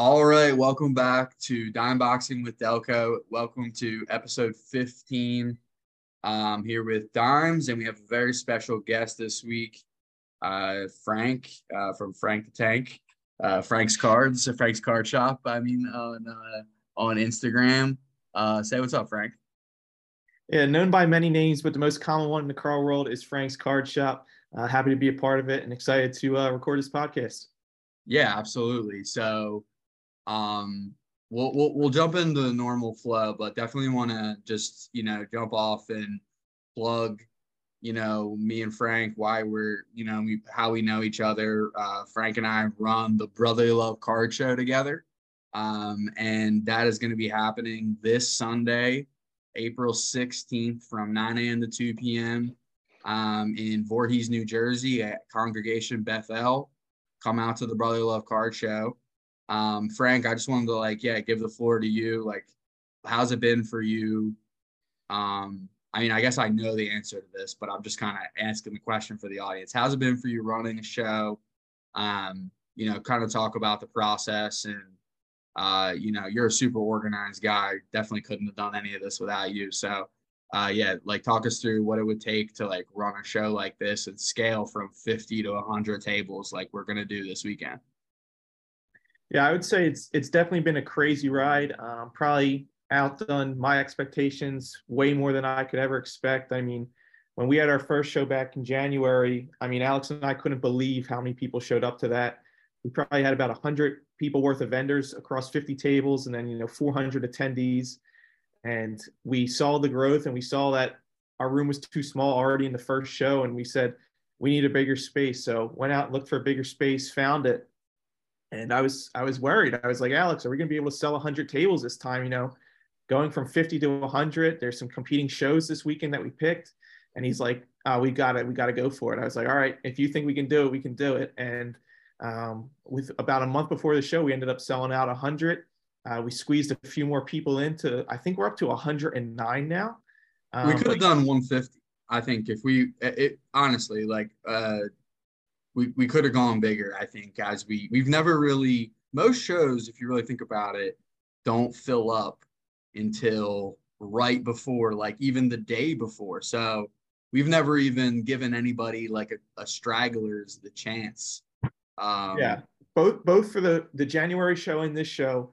All right, welcome back to Dime Boxing with Delco. Welcome to episode 15. Um, here with Dimes, and we have a very special guest this week, uh, Frank uh, from Frank the Tank, uh, Frank's Cards, Frank's Card Shop. I mean, on uh, on Instagram. Uh, say what's up, Frank. Yeah, known by many names, but the most common one in the car world is Frank's Card Shop. Uh, happy to be a part of it and excited to uh, record this podcast. Yeah, absolutely. So um, we'll, we'll we'll jump into the normal flow, but definitely want to just you know jump off and plug, you know, me and Frank why we're you know we, how we know each other. Uh, Frank and I run the Brotherly Love Card Show together, um, and that is going to be happening this Sunday, April sixteenth, from nine a.m. to two p.m. Um, in Voorhees, New Jersey, at Congregation Beth El. Come out to the Brotherly Love Card Show. Um, Frank, I just wanted to like, yeah, give the floor to you. Like, how's it been for you? Um, I mean, I guess I know the answer to this, but I'm just kind of asking the question for the audience. How's it been for you running a show? Um, you know, kind of talk about the process and uh, you know, you're a super organized guy. Definitely couldn't have done any of this without you. So uh, yeah, like talk us through what it would take to like run a show like this and scale from 50 to 100 tables like we're gonna do this weekend. Yeah, I would say it's it's definitely been a crazy ride. Um, probably outdone my expectations way more than I could ever expect. I mean, when we had our first show back in January, I mean, Alex and I couldn't believe how many people showed up to that. We probably had about 100 people worth of vendors across 50 tables and then, you know, 400 attendees. And we saw the growth and we saw that our room was too small already in the first show. And we said, we need a bigger space. So went out and looked for a bigger space, found it, and I was I was worried. I was like, Alex, are we going to be able to sell 100 tables this time? You know, going from 50 to 100. There's some competing shows this weekend that we picked, and he's like, oh, we got it, we got to go for it. I was like, all right, if you think we can do it, we can do it. And um, with about a month before the show, we ended up selling out 100. Uh, we squeezed a few more people into. I think we're up to 109 now. Um, we could have done 150. I think if we, it honestly, like uh, we, we could have gone bigger, I think, as we we've never really most shows, if you really think about it, don't fill up until right before, like even the day before. So we've never even given anybody like a, a stragglers the chance. Um, yeah, both both for the the January show and this show.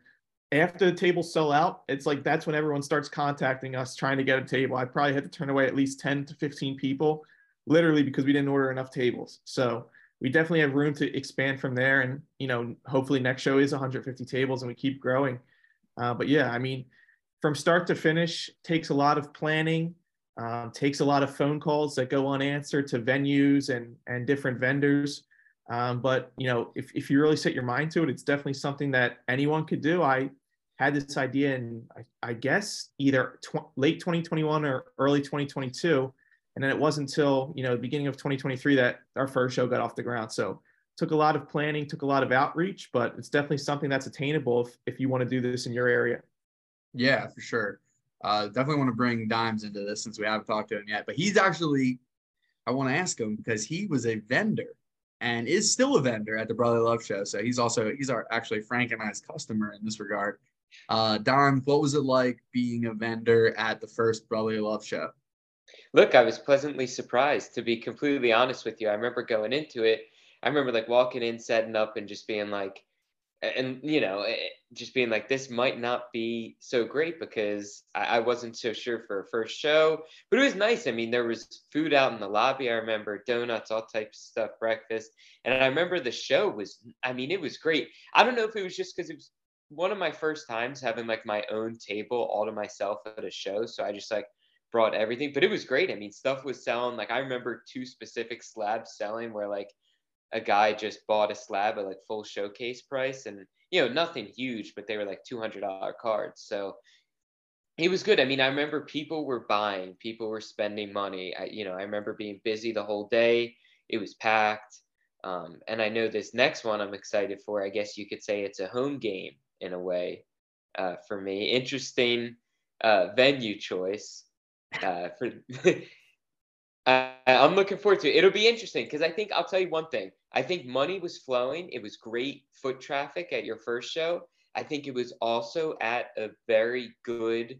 After the tables sell out, it's like that's when everyone starts contacting us trying to get a table. I probably had to turn away at least 10 to 15 people, literally because we didn't order enough tables. So we definitely have room to expand from there. And, you know, hopefully next show is 150 tables and we keep growing. Uh, but yeah, I mean, from start to finish takes a lot of planning, um, takes a lot of phone calls that go unanswered to venues and, and different vendors. Um, but, you know, if, if you really set your mind to it, it's definitely something that anyone could do. I had this idea in, I, I guess, either tw- late 2021 or early 2022 and then it wasn't until you know the beginning of 2023 that our first show got off the ground. So took a lot of planning took a lot of outreach but it's definitely something that's attainable if, if you want to do this in your area. Yeah for sure. Uh, definitely want to bring dimes into this since we haven't talked to him yet but he's actually i want to ask him because he was a vendor and is still a vendor at the brother love show. So he's also he's our actually frank and i's customer in this regard. Uh dime what was it like being a vendor at the first brotherly love show Look, I was pleasantly surprised to be completely honest with you. I remember going into it. I remember like walking in, setting up, and just being like, and you know, just being like, this might not be so great because I, I wasn't so sure for a first show, but it was nice. I mean, there was food out in the lobby. I remember donuts, all types of stuff, breakfast, and I remember the show was. I mean, it was great. I don't know if it was just because it was one of my first times having like my own table all to myself at a show, so I just like brought everything, but it was great. I mean, stuff was selling. Like I remember two specific slabs selling where like a guy just bought a slab at like full showcase price and you know, nothing huge, but they were like $200 cards. So it was good. I mean, I remember people were buying, people were spending money. I, you know, I remember being busy the whole day. It was packed. Um, and I know this next one I'm excited for. I guess you could say it's a home game in a way uh, for me. Interesting uh, venue choice uh, for I, I'm looking forward to it. It'll be interesting because I think I'll tell you one thing. I think money was flowing. It was great foot traffic at your first show. I think it was also at a very good.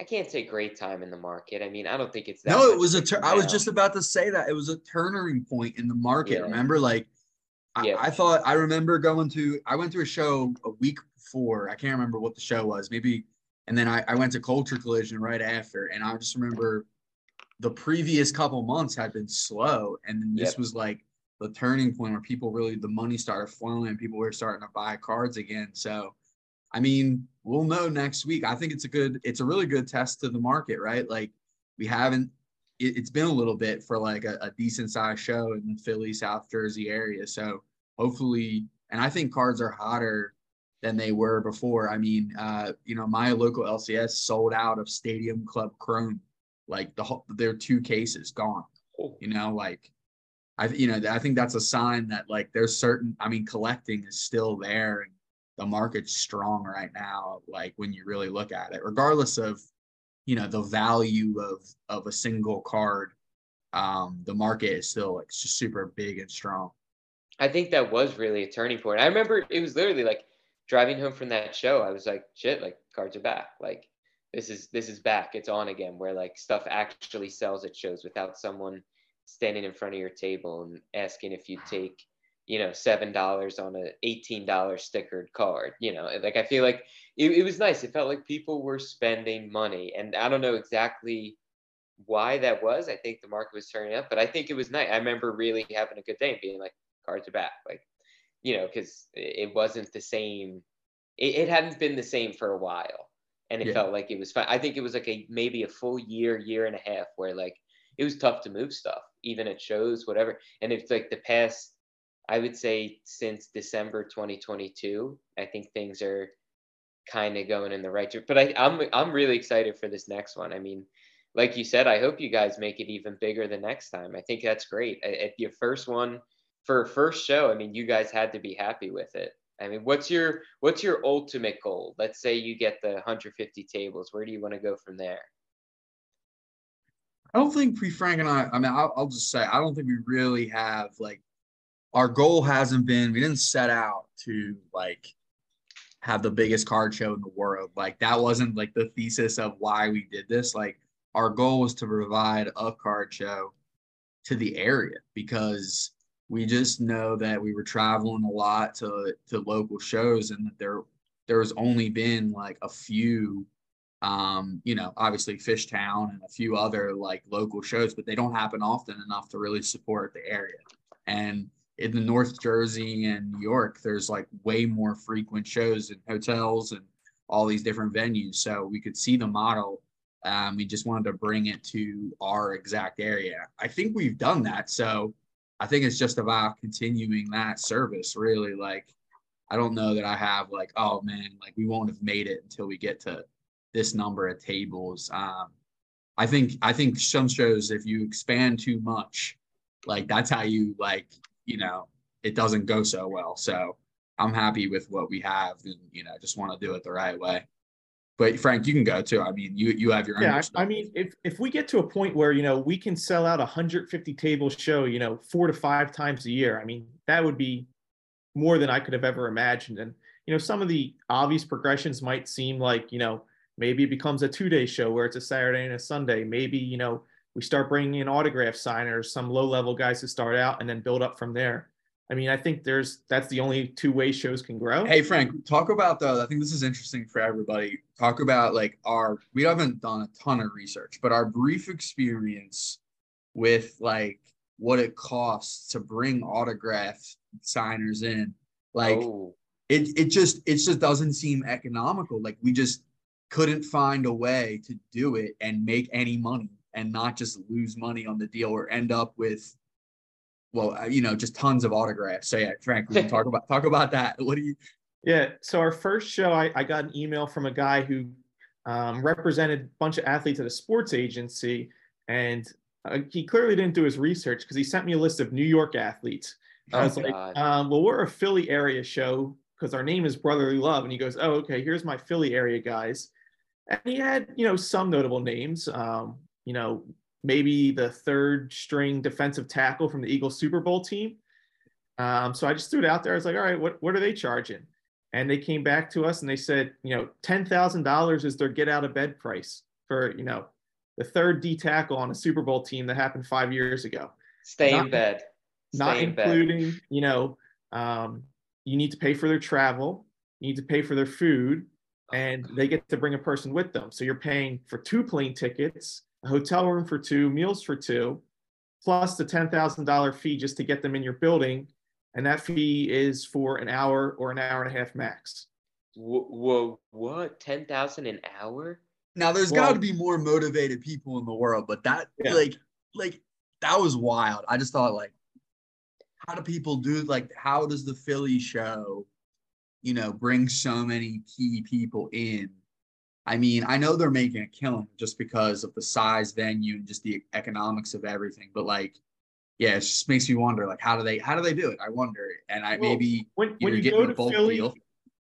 I can't say great time in the market. I mean, I don't think it's that. No, it was a. Tur- I was just about to say that it was a turning point in the market. Yeah. Remember, like, I, Yeah. I thought I remember going to. I went to a show a week before. I can't remember what the show was. Maybe, and then I, I went to Culture Collision right after, and I just remember the previous couple months had been slow, and then this Yep. was like the turning point where people really the money started flowing. and People were starting to buy cards again. So, I mean, we'll know next week. I think it's a good. It's a really good test to the market, right? Like we haven't it, it's been a little bit for like a, a decent sized show in the Philly, South Jersey area. So hopefully, and I think cards are hotter than they were before. I mean, uh, you know, my local LCS sold out of Stadium Club Chrome, like the whole, their two cases gone. Oh, You know, like I, you know, I think that's a sign that like there's certain. I mean, collecting is still there, and the market's strong right now. Like when you really look at it, regardless of you know the value of of a single card um the market is still like just super big and strong I think that was really a turning point. I remember it was literally like driving home from that show. I was like, shit, like cards are back. Like this is this is back. It's on again. Where like stuff actually sells at shows without someone standing in front of your table and asking if you take you know seven dollars on a eighteen dollar stickered card. You know, like I feel like it, it was nice. It felt like people were spending money, and I don't know exactly why that was. I think the market was turning up, but I think it was nice. I remember really having a good day and being like, cards are back. Like, you know, because it wasn't the same. It, it hadn't been the same for a while, and it Yeah. felt like it was fine. I think it was like a maybe a full year, year and a half where like it was tough to move stuff, even at shows, whatever. And it's like the past, I would say since December 2022, I think things are kind of going in the right direction. But I, I'm I'm really excited for this next one. I mean, like you said, I hope you guys make it even bigger the next time. I think that's great. At your first one for a first show, I mean, you guys had to be happy with it. I mean, what's your what's your ultimate goal? Let's say you get the 150 tables. Where do you want to go from there? i don't think pre frank and i i mean I'll, I'll just say i don't think we really have like our goal hasn't been we didn't set out to like have the biggest card show in the world like that wasn't like the thesis of why we did this like our goal was to provide a card show to the area because we just know that we were traveling a lot to to local shows and that there there's only been like a few um you know obviously fishtown and a few other like local shows but they don't happen often enough to really support the area. And in the north jersey and new york there's like way more frequent shows and hotels and all these different venues. So we could see the model um, we just wanted to bring it to our exact area. I think we've done that. So I think it's just about continuing that service, really. Like, I don't know that I have like, oh man, like we won't have made it until we get to this number of tables. Um, I think I think some shows, if you expand too much, like that's how you like, you know, it doesn't go so well. So I'm happy with what we have, and you know, just want to do it the right way. But Frank, you can go too. I mean, you you have your own. Yeah, I- I mean, if if we get to a point where you know we can sell out a 150 table show, you know, four to five times a year, I mean, that would be more than I could have ever imagined. And you know, some of the obvious progressions might seem like you know maybe it becomes a two day show where it's a Saturday and a Sunday. Maybe you know we start bringing in autograph signers, some low level guys to start out, and then build up from there. I mean, I think there's that's the only two ways shows can grow. Hey Frank, talk about though. I think this is interesting for everybody. Talk about like our we haven't done a ton of research, but our brief experience with like what it costs to bring autograph signers in. Like oh, it it just it just doesn't seem economical. Like we just couldn't find a way to do it and make any money and not just lose money on the deal or end up with well, uh, you know, just tons of autographs. So yeah, Frank, we can talk about talk about that. What do you Yeah. So our first show, I, I got an email from a guy who um, represented a bunch of athletes at a sports agency, and uh, he clearly didn't do his research because he sent me a list of New York athletes. I Oh, was like, um, "Well, we're a Philly area show because our name is Brotherly Love," and he goes, "Oh, okay. Here's my Philly area guys," and he had you know some notable names. Um, you know, maybe the third string defensive tackle from the Eagles Super Bowl team. Um, so I just threw it out there. I was like, all right, what, what are they charging? and they came back to us and they said, you know, ten thousand dollars is their get out of bed price for you know the third D tackle on a Super Bowl team that happened five years ago. Stay not, in bed. Stay not in including, bed. you know, um, you need to pay for their travel, you need to pay for their food, and they get to bring a person with them. So you're paying for two plane tickets, a hotel room for two, meals for two, plus the $10,000 fee just to get them in your building. And that fee is for an hour or an hour and a half max. Whoa, what? 10,000 an hour? Now there's well, got to be more motivated people in the world, but that yeah. like like that was wild. I just thought like how do people do like how does the Philly show you know, bring so many key people in. I mean, I know they're making a killing just because of the size venue and just the economics of everything, but like, yeah, it just makes me wonder, like, how do they, how do they do it? I wonder, and I well, maybe when, when you go to Philly deal.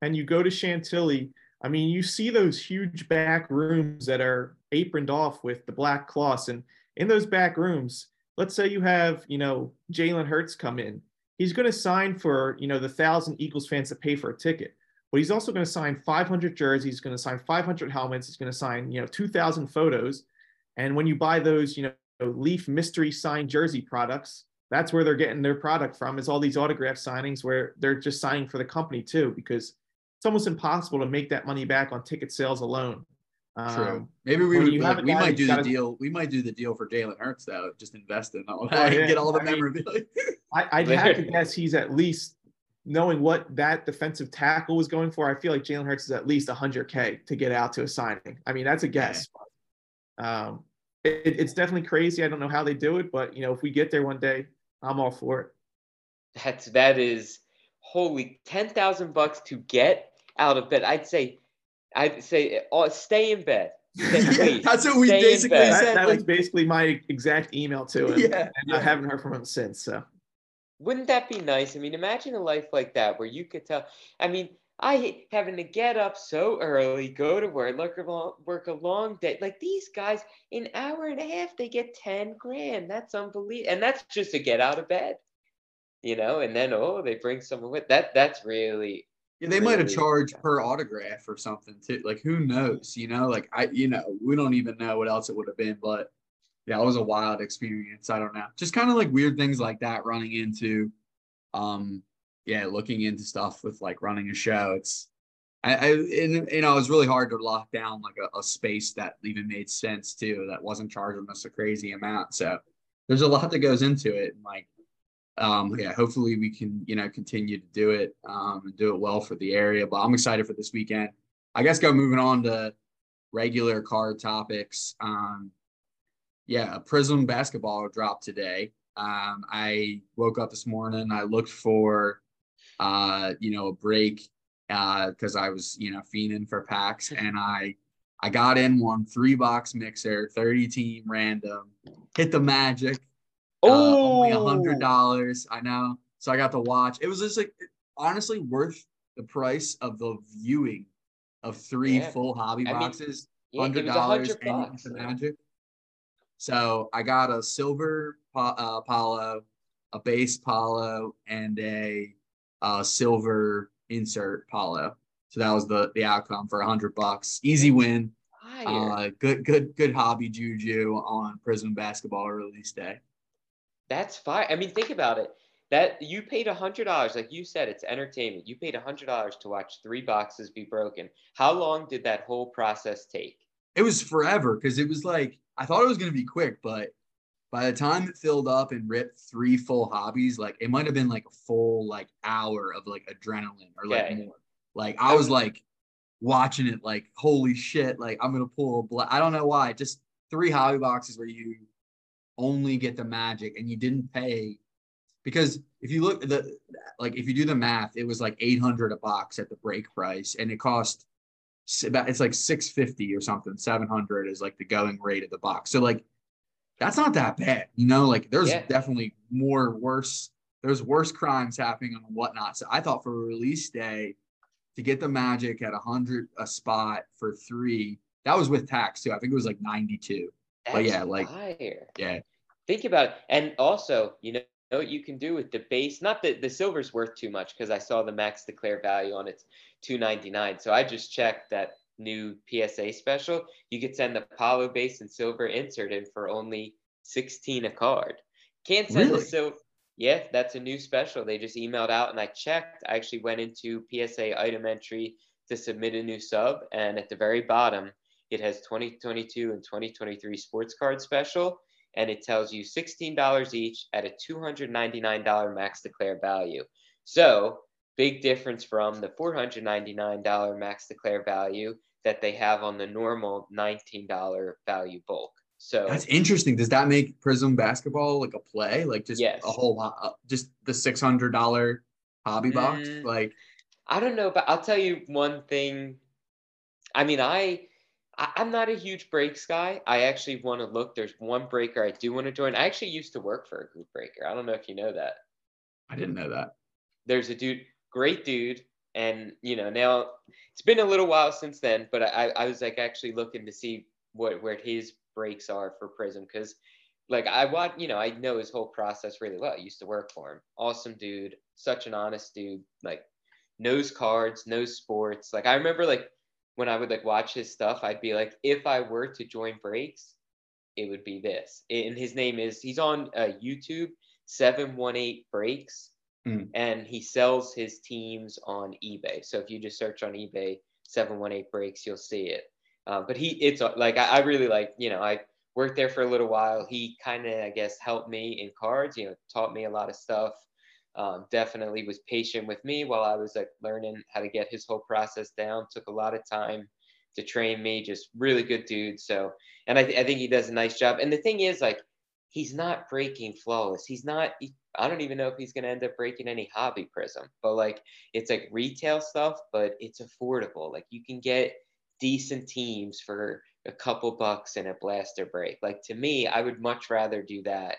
and you go to Chantilly, I mean, you see those huge back rooms that are aproned off with the black cloths, and in those back rooms, let's say you have, you know, Jalen Hurts come in he's going to sign for you know the thousand Eagles fans that pay for a ticket, but he's also going to sign 500 jerseys, he's going to sign 500 helmets, he's going to sign you know 2,000 photos, and when you buy those you know Leaf mystery signed jersey products, that's where they're getting their product from. Is all these autograph signings where they're just signing for the company too, because it's almost impossible to make that money back on ticket sales alone. True. Um, Maybe we would, like, we might do the deal. We might do the deal for Jalen Hurts though. Just invest in all that, oh, yeah. get all the I memorabilia. I, would have to guess he's at least knowing what that defensive tackle was going for. I feel like Jalen Hurts is at least 100k to get out to a signing. I mean, that's a guess. Yeah. Um, it, it's definitely crazy. I don't know how they do it, but you know, if we get there one day, I'm all for it. That's that is holy ten thousand bucks to get out of bed. I'd say I'd say oh, stay in bed. yeah, that's what we basically said. That, that like, was basically my exact email to him. Yeah, and yeah. I haven't heard from him since. So wouldn't that be nice? I mean, imagine a life like that where you could tell. I mean, I having to get up so early, go to work, work a long, work a long day. Like these guys, in an hour and a half, they get ten grand. That's unbelievable, and that's just to get out of bed, you know. And then oh, they bring someone with that. That's really yeah, they might have charged per autograph or something too. Like who knows? You know, like I, you know, we don't even know what else it would have been. But yeah, it was a wild experience. I don't know, just kind of like weird things like that. Running into, um, yeah, looking into stuff with like running a show. It's, I, I and, you know, it was really hard to lock down like a, a space that even made sense too. That wasn't charging us a crazy amount. So there's a lot that goes into it. And like um, yeah, hopefully we can, you know, continue to do it um, and do it well for the area. But I'm excited for this weekend. I guess go moving on to regular card topics. Um, yeah, Prizm basketball dropped today. Um, I woke up this morning. I looked for, uh, you know, a break because uh, I was, you know, fiending for packs, and I, I got in one three box mixer, thirty team random, hit the magic Oh, only a hundred dollars. I know. So I got to watch. It was just like honestly worth the price of the viewing of three yeah. full hobby I boxes. Hundred dollars yeah, and the magic. So I got a silver uh, Paolo, a base Paolo, and a uh, silver insert Paolo. So that was the the outcome for a hundred bucks. Easy win. Uh, good good good hobby juju on Prizm basketball release day. That's fine. I mean, think about it. That you paid a hundred dollars, like you said, it's entertainment. You paid a hundred dollars to watch three boxes be broken. How long did that whole process take? It was forever because it was like I thought it was gonna be quick, but by the time it filled up and ripped three full hobbies, like it might have been like a full like hour of like adrenaline or like okay. more. Like I was like watching it, like holy shit, like I'm gonna pull a black. I don't know why, just three hobby boxes where you only get the magic and you didn't pay because if you look the like if you do the math it was like 800 a box at the break price and it cost about it's like 650 or something 700 is like the going rate of the box so like that's not that bad you know like there's yeah. definitely more worse there's worse crimes happening and whatnot so i thought for release day to get the magic at 100 a spot for three that was with tax too i think it was like 92 that's but yeah like fire. yeah think about it. And also, you know, what you can do with the base? Not that the silver's worth too much because I saw the max declare value on it's 299. So I just checked that new PSA special. You could send the Paolo base and silver insert in for only 16 a card. Can't send Really? the silver. Yeah, that's a new special. They just emailed out and I checked. I actually went into PSA item entry to submit a new sub. And at the very bottom, it has 2022 and 2023 sports card special. And it tells you $16 each at a $299 max declare value. So, big difference from the $499 max declare value that they have on the normal $19 value bulk. So, That's interesting. Does that make Prizm basketball like a play? Like just Yes. a whole lot, uh, just the six hundred dollar hobby box? Mm. Like I don't know, but I'll tell you one thing. I mean, I I'm not a huge breaks guy. I actually want to look. There's one breaker I do want to join. I actually used to work for a group breaker. I don't know if you know that. I didn't know that. There's a dude, great dude, and you know now it's been a little while since then. But I I was like actually looking to see what where his breaks are for Prizm because like I want, you know, I know his whole process really well. I used to work for him. Awesome dude, such an honest dude. Like knows cards, knows sports. Like I remember like when I would like watch his stuff, I'd be like, if I were to join breaks, it would be this. And his name is he's on uh, YouTube, seven one eight breaks, Mm. and he sells his teams on eBay. So if you just search on eBay, seven one eight breaks, you'll see it. Uh, but he, it's uh, like I, I really like, you know, I worked there for a little while. He kind of, I guess, helped me in cards. You know, taught me a lot of stuff. Um, definitely was patient with me while I was like learning how to get his whole process down. Took a lot of time to train me. Just really good dude. So, and I, th- I think he does a nice job. And the thing is, like, he's not breaking flawless. He's not. He, I don't even know if he's gonna end up breaking any hobby Prizm. But like, it's like retail stuff, but it's affordable. Like, you can get decent teams for a couple bucks and a blaster break. Like to me, I would much rather do that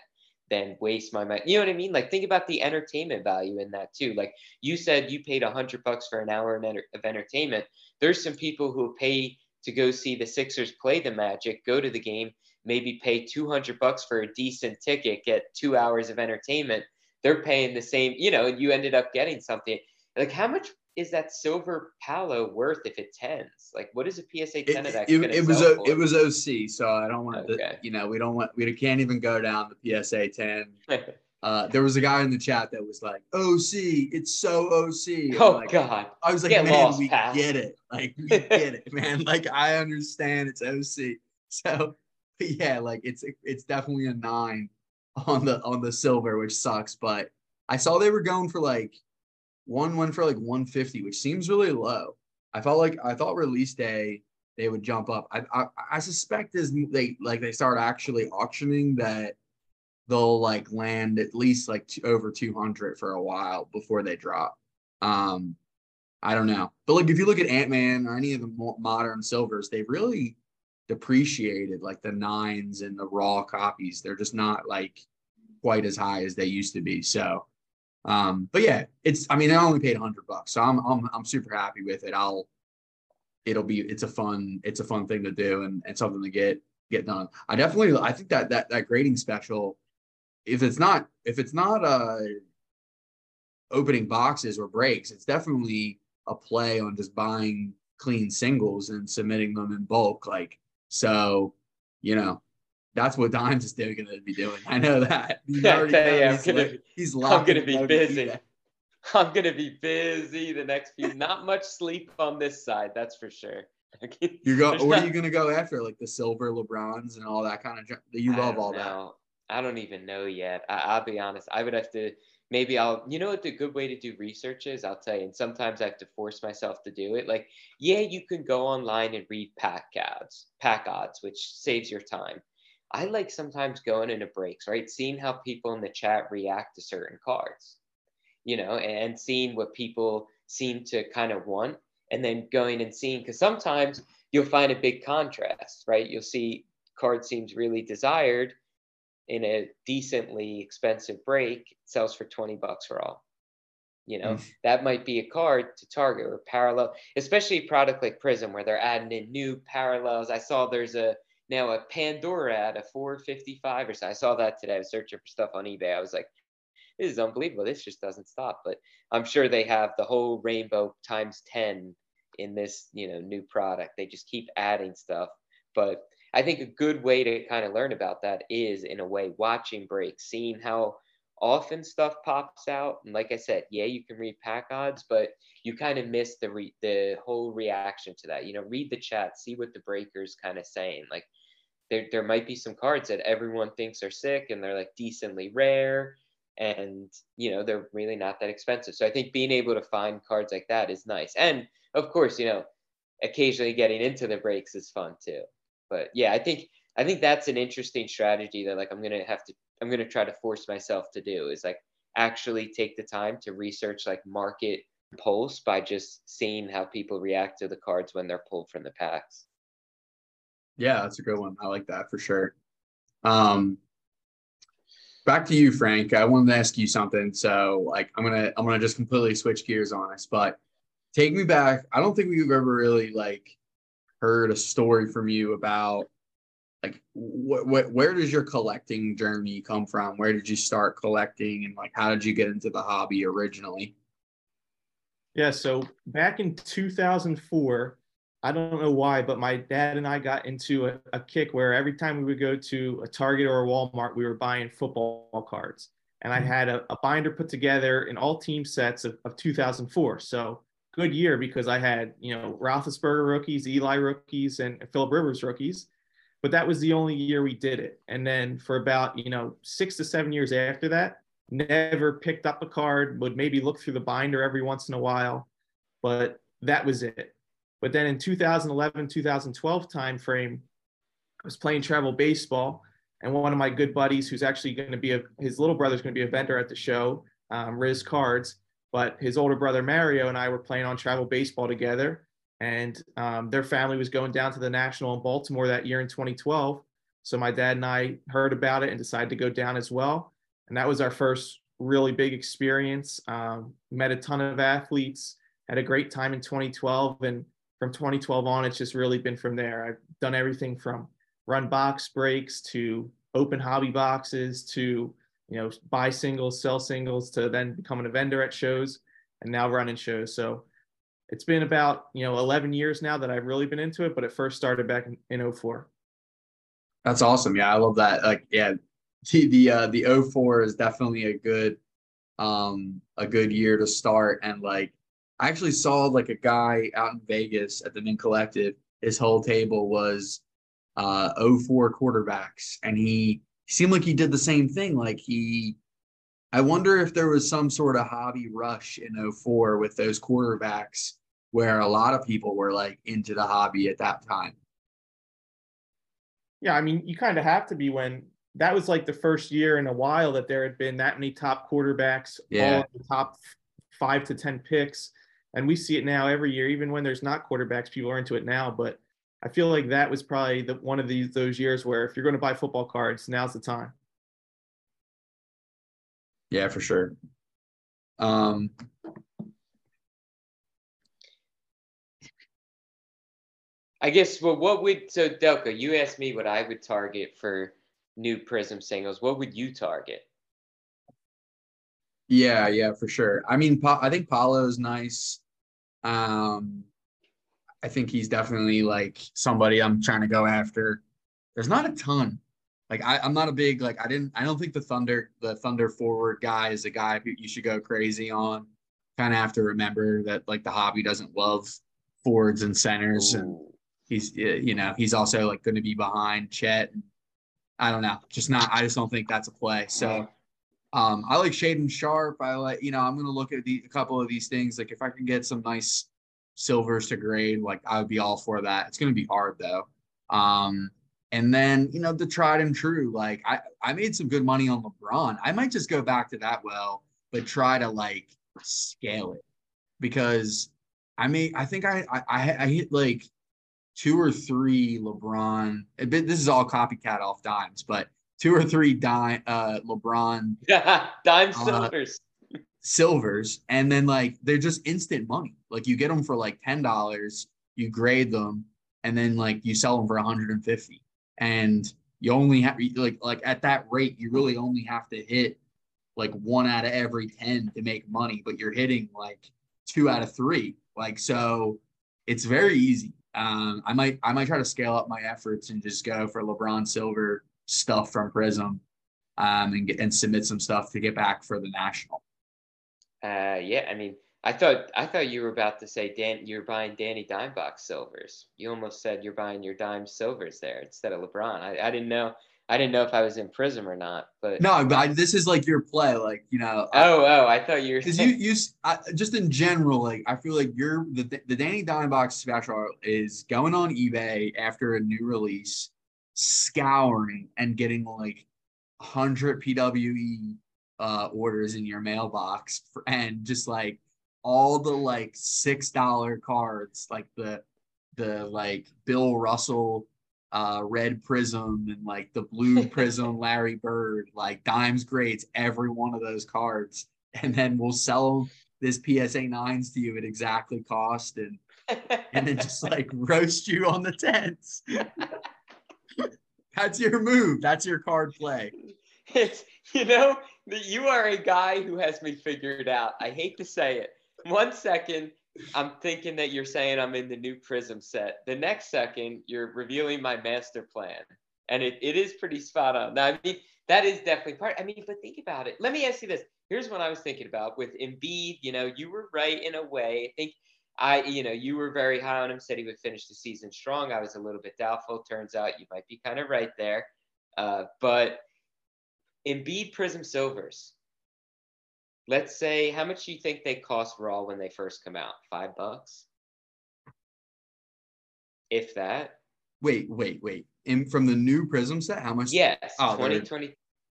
than waste my money. You know what I mean? Like think about the entertainment value in that too. Like you said, you paid a hundred bucks for an hour of entertainment. There's some people who pay to go see the Sixers play the Magic, go to the game, maybe pay 200 bucks for a decent ticket, get two hours of entertainment. They're paying the same, you know, and you ended up getting something. Like how much is that silver Paolo worth if it tens? Like what is a PSA 10 of that? it, it was a, it was OC, so I don't want to. You know, we don't want we can't even go down the PSA ten. Uh, there was a guy in the chat that was like, "OC, it's so OC." Oh like, God. I was like, Get man, lost, we pal." get it. Like, we get it, man. Like, I understand it's OC. So, yeah, like it's it's definitely a nine on the on the silver, which sucks. But I saw they were going for like one went for like 150, which seems really low. I felt like I thought release day they would jump up. I I, I suspect as they like they start actually auctioning that they'll like land at least like over 200 for a while before they drop. Um, I don't know, but like if you look at Ant Man or any of the mo- modern silvers, they've really depreciated. Like the nines and the raw copies, they're just not like quite as high as they used to be. So, um, but yeah, it's. I mean, I only paid 100 bucks, so I'm I'm I'm super happy with it. I'll. It'll be. It's a fun. It's a fun thing to do and and something to get get done. I definitely. I think that that that grading special if it's not if it's not uh opening boxes or breaks, it's definitely a play on just buying clean singles and submitting them in bulk. Like so, you know, that's what Dimes is doing gonna be doing. I know that. You Yeah, I already tell know you, I'm he's gonna he's I'm gonna be busy. I'm gonna be busy the next few. Not much sleep on this side, that's for sure. You go. There's What are you gonna go after? Like the silver LeBrons and all that kind of. You love all that. I don't even know yet. I, I'll be honest. I would have to. Maybe I'll. You know what the good way to do research is? I'll tell you. And sometimes I have to force myself to do it. Like, yeah, you can go online and read pack odds, pack odds, which saves your time. I like sometimes going into breaks, right? Seeing how people in the chat react to certain cards, you know, and seeing what people seem to kind of want, and then going and seeing because sometimes you'll find a big contrast, right? You'll see card seems really desired in a decently expensive break, it sells for 20 bucks for all. You know, Mm. that might be a card to target or parallel, especially a product like Prizm where they're adding in new parallels. I saw there's a now a Pandora at a 455 or so. I saw that today. I was searching for stuff on eBay. I was like, this is unbelievable. This just doesn't stop. But I'm sure they have the whole rainbow times 10 in this, you know, new product. They just keep adding stuff. But I think a good way to kind of learn about that is in a way watching breaks, seeing how often stuff pops out. And like I said, yeah, you can read pack odds, but you kind of miss the re- the whole reaction to that. You know, read the chat, see what the breakers kind of saying. Like there there might be some cards that everyone thinks are sick and they're like decently rare and you know they're really not that expensive. So I think being able to find cards like that is nice. And of course, you know, occasionally getting into the breaks is fun too. But yeah, I think I think that's an interesting strategy that like I'm gonna have to I'm gonna try to force myself to do is like actually take the time to research like market pulse by just seeing how people react to the cards when they're pulled from the packs. Yeah, that's a good one. I like that for sure. Um, back to you, Frank. I wanted to ask you something. So, like, I'm gonna I'm gonna just completely switch gears on us, but take me back. I don't think we've ever really like heard a story from you about like wh- wh- where does your collecting journey come from? Where did you start collecting, and like how did you get into the hobby originally? Yeah, so back in 2004, I don't know why, but my dad and I got into a, a, kick where every time we would go to a Target or a Walmart, we were buying football cards. And I hmm. had a, a binder put together in all team sets of, of 2004. So good year because I had, you know, Roethlisberger rookies, Eli rookies, and Philip Rivers rookies. But that was the only year we did it. And then for about, you know, six to seven years after that, never picked up a card, would maybe look through the binder every once in a while. But that was it but then in 2011, 2012 timeframe, I was playing travel baseball, and one of my good buddies, who's actually going to be a, his little brother's going to be a vendor at the show, um, Riz Cards, but his older brother Mario and I were playing on travel baseball together, and um, their family was going down to the National in Baltimore that year in 2012. So my dad and I heard about it and decided to go down as well, and that was our first really big experience. Um, met a ton of athletes, had a great time in 2012, and from 2012 on, it's just really been from there. I've done everything from run box breaks to open hobby boxes to you know buy singles, sell singles to then becoming a vendor at shows and now running shows. So it's been about you know 11 years now that I've really been into it, but it first started back in, in 04. That's awesome. Yeah, I love that. Like, yeah, the the uh, the 04 is definitely a good um a good year to start and like I actually saw like a guy out in Vegas at the Mint Collective. His whole table was uh 04 quarterbacks, and he seemed like he did the same thing. Like he, I wonder if there was some sort of hobby rush in 04 with those quarterbacks where a lot of people were like into the hobby at that time. Yeah, I mean, you kind of have to be when that was like the first year in a while that there had been that many top quarterbacks, yeah. all the top five to 10 picks and we see it now every year, even when there's not quarterbacks, people are into it now. But I feel like that was probably the, one of these those years where if you're going to buy football cards, now's the time. Yeah, for sure. Um, I guess well, what would so Delco? You asked me what I would target for new Prizm singles. What would you target? Yeah, yeah, for sure. I mean, I think Paolo is nice. Um, I think he's definitely like somebody I'm trying to go after. There's not a ton. Like I, I'm not a big like I didn't I don't think the Thunder the Thunder forward guy is a guy who you should go crazy on. Kind of have to remember that like the hobby doesn't love forwards and centers, Ooh. and he's you know he's also like going to be behind Chet. I don't know, just not. I just don't think that's a play. So um, I like Shaedon Sharpe. I like, you know, I'm going to look at the, a couple of these things. Like if I can get some nice silvers to grade, like I would be all for that. It's going to be hard though. Um, and then, you know, the tried and true, like I, I made some good money on LeBron. I might just go back to that well, but try to like scale it because I mean, I think I, I, I hit like two or three LeBron. This is all copycat off dimes, but two or three dime uh LeBron dime uh, silvers. Uh, silvers and then like they're just instant money. Like you get them for like ten dollars, you grade them, and then like you sell them for 150. And you only have like like at that rate, you really only have to hit like one out of every 10 to make money, but you're hitting like two out of three. Like, so it's very easy. Um, I might, I might try to scale up my efforts and just go for LeBron Silver stuff from Prizm um, and, get, and submit some stuff to get back for the national. Uh, yeah, I mean, I thought I thought you were about to say Dan, you're buying Danny Dimebox silvers. You almost said you're buying your dime silvers there instead of LeBron. I, I didn't know I didn't know if I was in Prizm or not, but no, but I, this is like your play, like you know. Oh, oh, I thought you were because you you I, just in general, like I feel like you're the the Danny Dimebox special is going on eBay after a new release, scouring and getting like hundred PWE uh, orders in your mailbox, for, and just like all the like six dollar cards, like the the like Bill Russell uh, red Prizm and like the blue Prizm Larry Bird, like dimes grades every one of those cards. And then we'll sell this PSA nines to you at exactly cost and and then just like roast you on the tents. That's your move. That's your card play. It's you know, that you are a guy who has me figured out. I hate to say it. One second, I'm thinking that you're saying I'm in the new Prizm set. The next second, you're revealing my master plan. And it, it is pretty spot on. Now, I mean, that is definitely part. I mean, but think about it. Let me ask you this. Here's what I was thinking about with Embiid. You know, you were right in a way. I think I, you know, you were very high on him, said he would finish the season strong. I was a little bit doubtful. Turns out you might be kind of right there. Uh, but Embiid Prizm Silvers, let's say how much do you think they cost raw when they first come out? Five bucks? If that. Wait, wait, wait. In from the new Prizm set, how much? Yes, oh, 2020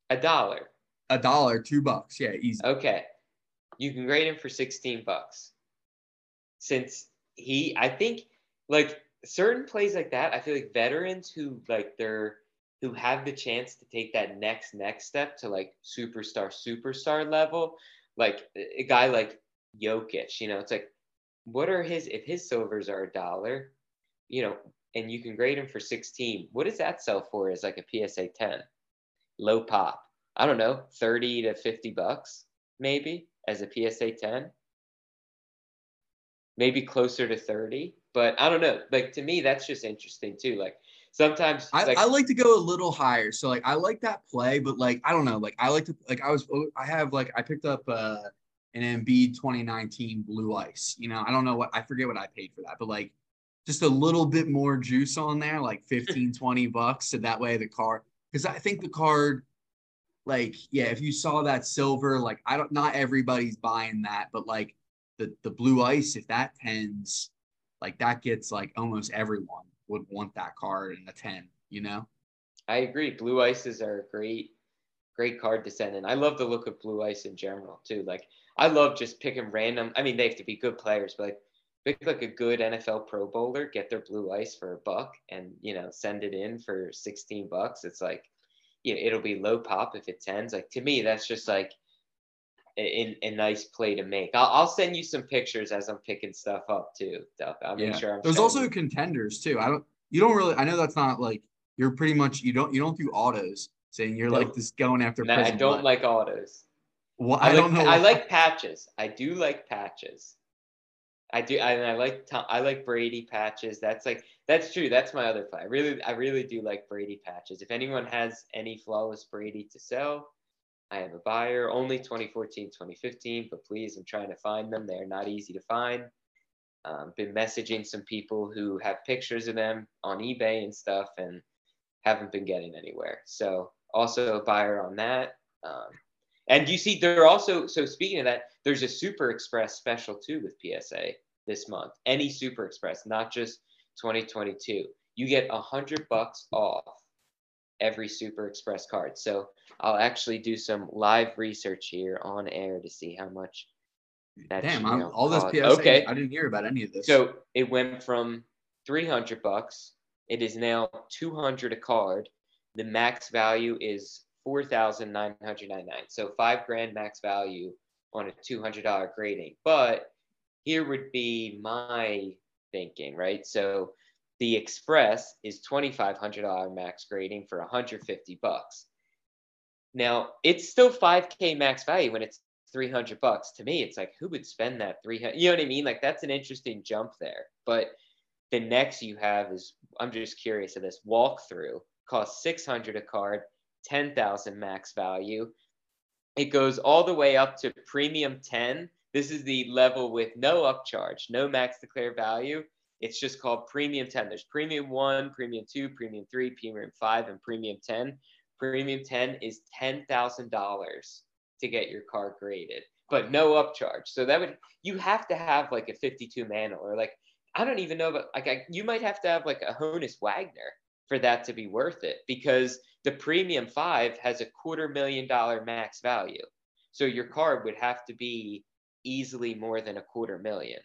a dollar. A dollar, two bucks. Yeah, easy. Okay. You can grade him for 16 bucks. Since he I think like certain plays like that, I feel like veterans who like they're who have the chance to take that next next step to like superstar superstar level, like a guy like Jokic, you know, it's like what are his if his silvers are a dollar, you know, and you can grade him for 16, what does that sell for as like a PSA 10? Low pop. I don't know, 30 to 50 bucks maybe as a PSA 10. Maybe closer to 30, but I don't know. Like to me that's just interesting too. Like sometimes I, like, I like to go a little higher. So like I like that play, but like I don't know, like I like to like I was I have like I picked up uh an Embiid 2019 blue ice. You know, I don't know what I forget what I paid for that, but like just a little bit more juice on there, like 15, 20 bucks. So that way the card because I think the card like yeah, if you saw that silver, like I don't not everybody's buying that, but like the the blue ice, if that tends like that gets like almost everyone would want that card in a 10, you know? I agree. Blue ices are a great, great card to send in. I love the look of blue ice in general too. Like I love just picking random. I mean, they have to be good players, but like pick like a good NFL Pro Bowler, get their blue ice for a buck, and you know send it in for sixteen bucks. It's like, you know, it'll be low pop if it tens. Like to me, that's just like a, a nice play to make. I'll, I'll send you some pictures as I'm picking stuff up too. I'll yeah. make sure I'm There's also you. contenders too. I don't. You don't really. I know that's not like you're pretty much. You don't. You don't do autos. Saying you're no. like just going after. No, I don't like autos. Well, I, I don't like, know. I like patches. I do like patches. I do, I, I like I like Brady patches. That's like that's true. That's my other play. I really I really do like Brady patches. If anyone has any flawless Brady to sell, I have a buyer, only 2014, 2015, but please, I'm trying to find them. They're not easy to find. Um, been messaging some people who have pictures of them on eBay and stuff and haven't been getting anywhere. So also a buyer on that. Um, and you see, they're also, so speaking of that, there's a Super Express special too with PSA this month. Any Super Express, not just 2022. You get a hundred bucks off every Super Express card. So I'll actually do some live research here on air to see how much that Damn, I'm, all this PSA, okay. I didn't hear about any of this. So it went from 300 bucks. It is now 200 a card. The max value is 4,999. So five grand max value on a $200 grading. But here would be my thinking, right? So the Express is $2,500 max grading for 150 bucks. Now it's still 5K max value when it's 300 bucks. To me, it's like, who would spend that 300? You know what I mean? Like, that's an interesting jump there. But the next you have is, I'm just curious of this walkthrough costs 600 a card, 10,000 max value. It goes all the way up to premium 10. This is the level with no upcharge, no max declare value. It's just called premium 10. There's premium 1, premium 2, premium 3, premium 5, and premium 10. Premium 10 is $10,000 to get your car graded, but no upcharge. So that would, you have to have like a 52 Mantle or like, I don't even know, but like I, you might have to have like a Honus Wagner for that to be worth it because the premium five has a quarter million dollar max value. So your car would have to be easily more than a quarter million.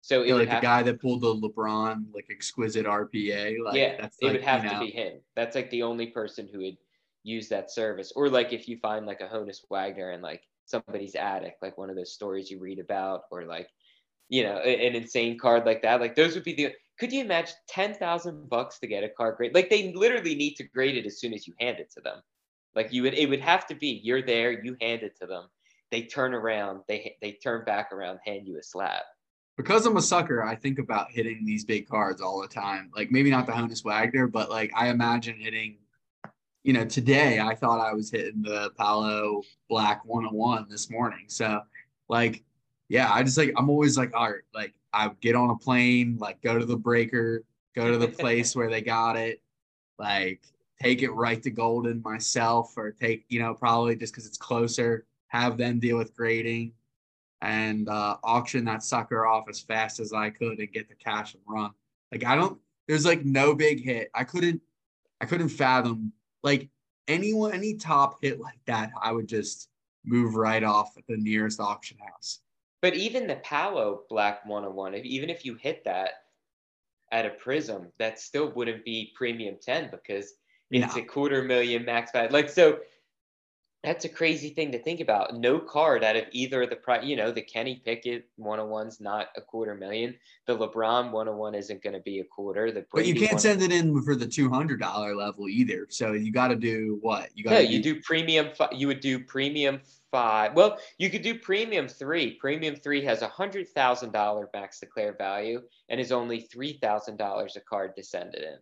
So it like the guy to, that pulled the LeBron like exquisite RPA. Like, yeah, it like, would have to know. be him. That's like the only person who would use that service. Or like if you find like a Honus Wagner and like somebody's attic, like one of those stories you read about, or like you know an insane card like that. Like those would be the. Could you imagine ten thousand bucks to get a card grade? Like they literally need to grade it as soon as you hand it to them. Like you would, it would have to be you're there, you hand it to them, they turn around, they they turn back around, hand you a slab because I'm a sucker, I think about hitting these big cards all the time. Like maybe not the Honus Wagner, but like I imagine hitting, you know, today I thought I was hitting the Paolo Black 101 this morning. So like, yeah, I just like I'm always like, all right, like I get on a plane, like go to the breaker, go to the place where they got it, like take it right to Golden myself, or take, you know, probably just because it's closer, have them deal with grading and uh, auction that sucker off as fast as I could and get the cash and run. Like I don't, there's like no big hit. I couldn't, I couldn't fathom like anyone, any top hit like that. I would just move right off at the nearest auction house. But even the Paolo Black 101, even if you hit that at a Prizm, that still wouldn't be premium 10 because it's no. a quarter million max value. Like so, that's a crazy thing to think about. No card out of either of the pri you know, the Kenny Pickett 101's not a quarter million. The LeBron 101 isn't going to be a quarter. The Brady but you can't send it in for the $200 level either. So you got to do what? You got to you do premium. Fi- you would do premium five. Well, you could do premium three. Premium three has a hundred thousand dollar max declare value and is only three thousand dollars a card to send it in.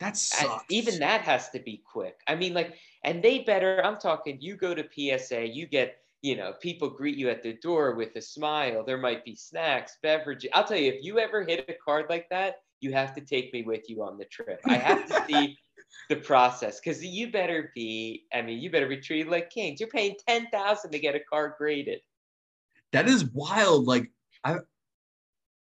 That sucks. even that has to be quick. I mean, like, and they better. I'm talking. You go to PSA, you get, you know, people greet you at the door with a smile. There might be snacks, beverages. I'll tell you, if you ever hit a card like that, you have to take me with you on the trip. I have to see the process because you better be. I mean, you better be treated like kings. You're paying ten thousand to get a card graded. That is wild. Like I,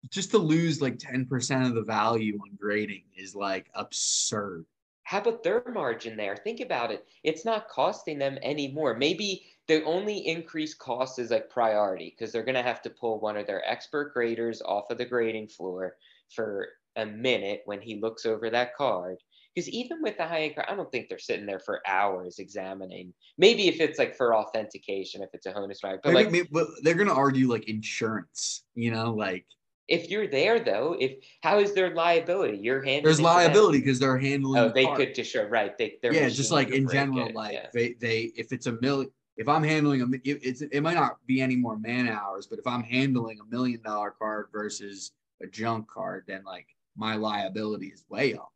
just to lose like 10% of the value on grading is like absurd. How about their margin there? Think about it. It's not costing them anymore. Maybe the only increased cost is like priority because they're going to have to pull one of their expert graders off of the grading floor for a minute when he looks over that card. Because even with the high end card, I don't think they're sitting there for hours examining. Maybe if it's like for authentication, if it's a Honus right, but maybe, like maybe, but they're gonna argue like insurance, you know, like if you're there though, if how is there liability? You're handling. There's liability because they're handling. Oh, the they could just show right. They they yeah, just like in general, it. like yeah. they they if it's a million. If I'm handling a, it, it's it might not be any more man hours, but if I'm handling a million dollar card versus a junk card, then like my liability is way up.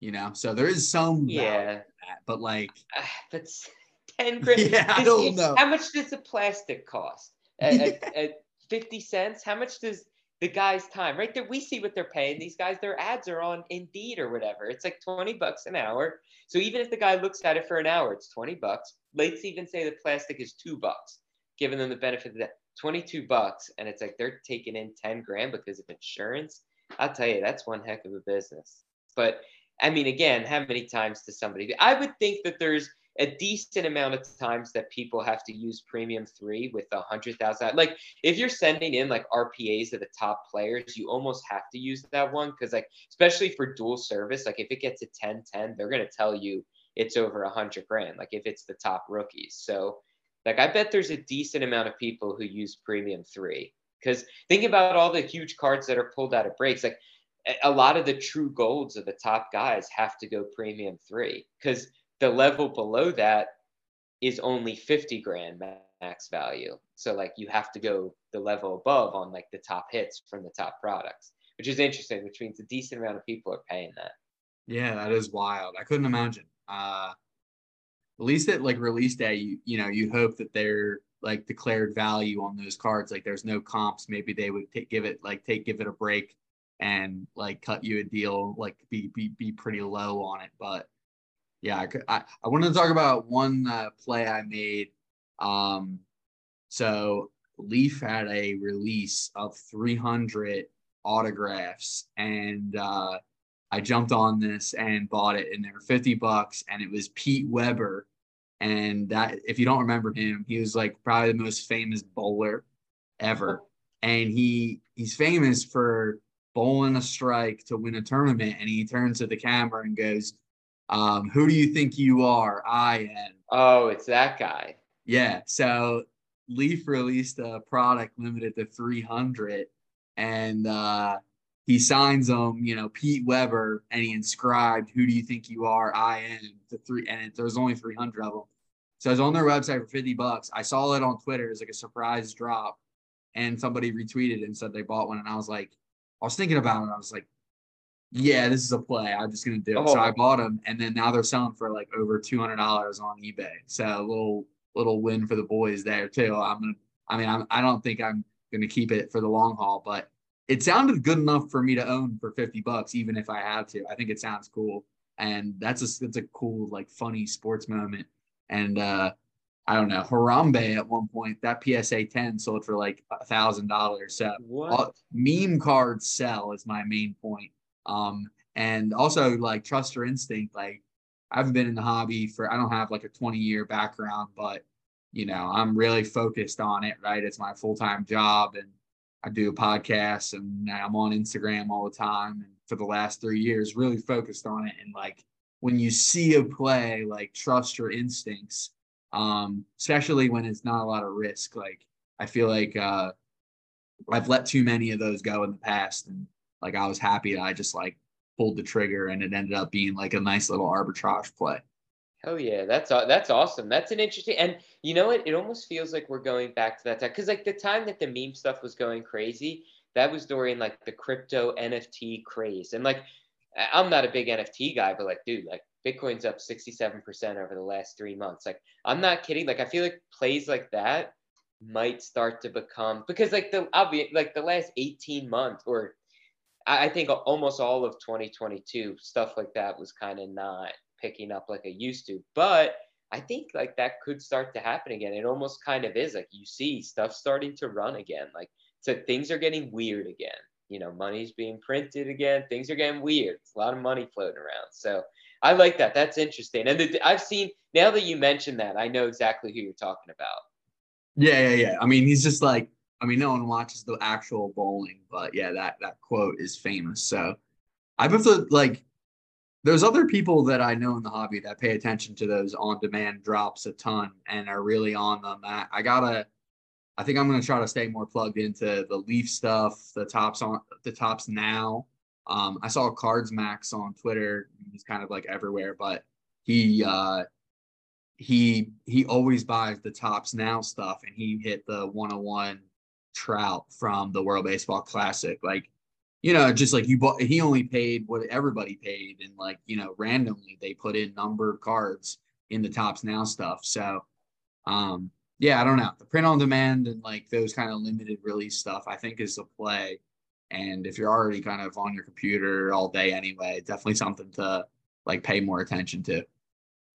You know, so there is some yeah, that, but like uh, that's ten grand. Yeah, I don't know. How much does a plastic cost? At, at, 50 cents. How much does the guy's time right there? We see what they're paying. These guys, their ads are on Indeed or whatever. It's like 20 bucks an hour. So even if the guy looks at it for an hour, it's 20 bucks. Let's even say the plastic is two bucks, giving them the benefit of that 22 bucks. And it's like they're taking in 10 grand because of insurance. I'll tell you, that's one heck of a business. But I mean, again, how many times does somebody? I would think that there's a decent amount of times that people have to use premium three with a hundred thousand. Like if you're sending in like RPAs to the top players, you almost have to use that one because like especially for dual service, like if it gets a 10-10, they're gonna tell you it's over a hundred grand. Like if it's the top rookies. So like I bet there's a decent amount of people who use premium three. Because think about all the huge cards that are pulled out of breaks. Like a lot of the true golds of the top guys have to go premium three because the level below that is only 50 grand max value. So like you have to go the level above on like the top hits from the top products, which is interesting, which means a decent amount of people are paying that. Yeah, that is wild. I couldn't imagine. Uh at least at like release day, you you know, you hope that they're like declared value on those cards. Like there's no comps. Maybe they would take, give it like take give it a break and like cut you a deal, like be be be pretty low on it. But yeah, I I wanted to talk about one uh, play I made. Um, so Leaf had a release of 300 autographs, and uh, I jumped on this and bought it, and they were 50 bucks, and it was Pete Weber. And that, if you don't remember him, he was like probably the most famous bowler ever, and he he's famous for bowling a strike to win a tournament. And he turns to the camera and goes, um, "Who do you think you are?" I am. Oh, it's that guy. Yeah. So Leaf released a product limited to 300, and uh, he signs them, you know, Pete Weber, and he inscribed, "Who do you think you are?" I am the three, and it, there's only 300 of them. So I was on their website for 50 bucks. I saw it on Twitter as like a surprise drop, and somebody retweeted and said they bought one, and I was like, I was thinking about it. I was like, yeah, this is a play. I'm just gonna do it. Oh. So I bought them, and then now they're selling for like over 200 dollars on eBay. So a little little win for the boys there too. I'm gonna. I mean, I'm, I don't think I'm gonna keep it for the long haul, but it sounded good enough for me to own for 50 bucks, even if I had to. I think it sounds cool, and that's a that's a cool like funny sports moment. And uh, I don't know Harambe at one point that PSA 10 sold for like a thousand dollars. So all, meme cards sell is my main point. Um, and also like trust your instinct, like I haven't been in the hobby for I don't have like a 20 year background, but you know, I'm really focused on it, right? It's my full-time job and I do a podcast and I'm on Instagram all the time and for the last 3 years really focused on it and like when you see a play like trust your instincts um especially when it's not a lot of risk like I feel like uh I've let too many of those go in the past and like I was happy I just like pulled the trigger and it ended up being like a nice little arbitrage play. Oh yeah, that's that's awesome. That's an interesting, and you know what? It almost feels like we're going back to that time because like the time that the meme stuff was going crazy, that was during like the crypto NFT craze, and like I'm not a big NFT guy, but like dude, like Bitcoin's up 67% over the last three months. Like I'm not kidding. Like I feel like plays like that might start to become because like the obvious like the last 18 months or I think almost all of 2022 stuff like that was kind of not picking up like it used to. But I think like that could start to happen again. It almost kind of is like you see stuff starting to run again. Like so things are getting weird again. You know, money's being printed again. Things are getting weird. It's a lot of money floating around. So I like that. That's interesting. And the, I've seen now that you mentioned that, I know exactly who you're talking about. Yeah, yeah, yeah. I mean, he's just like I mean, no one watches the actual bowling, but yeah, that that quote is famous. So I to like there's other people that I know in the hobby that pay attention to those on-demand drops a ton and are really on them. I, I gotta I think I'm gonna try to stay more plugged into the leaf stuff, the Topps on the Topps now. Um, I saw Cards Max on Twitter. He's kind of like everywhere, but he uh he he always buys the Topps now stuff and he hit the 101 Trout from the World Baseball Classic. Like, you know, just like you bought, he only paid what everybody paid, and like, you know, randomly they put in numbered cards in the Topps Now stuff. So, um, yeah, I don't know. The print on demand and like those kind of limited release stuff, I think is the play. And if you're already kind of on your computer all day anyway, definitely something to like pay more attention to.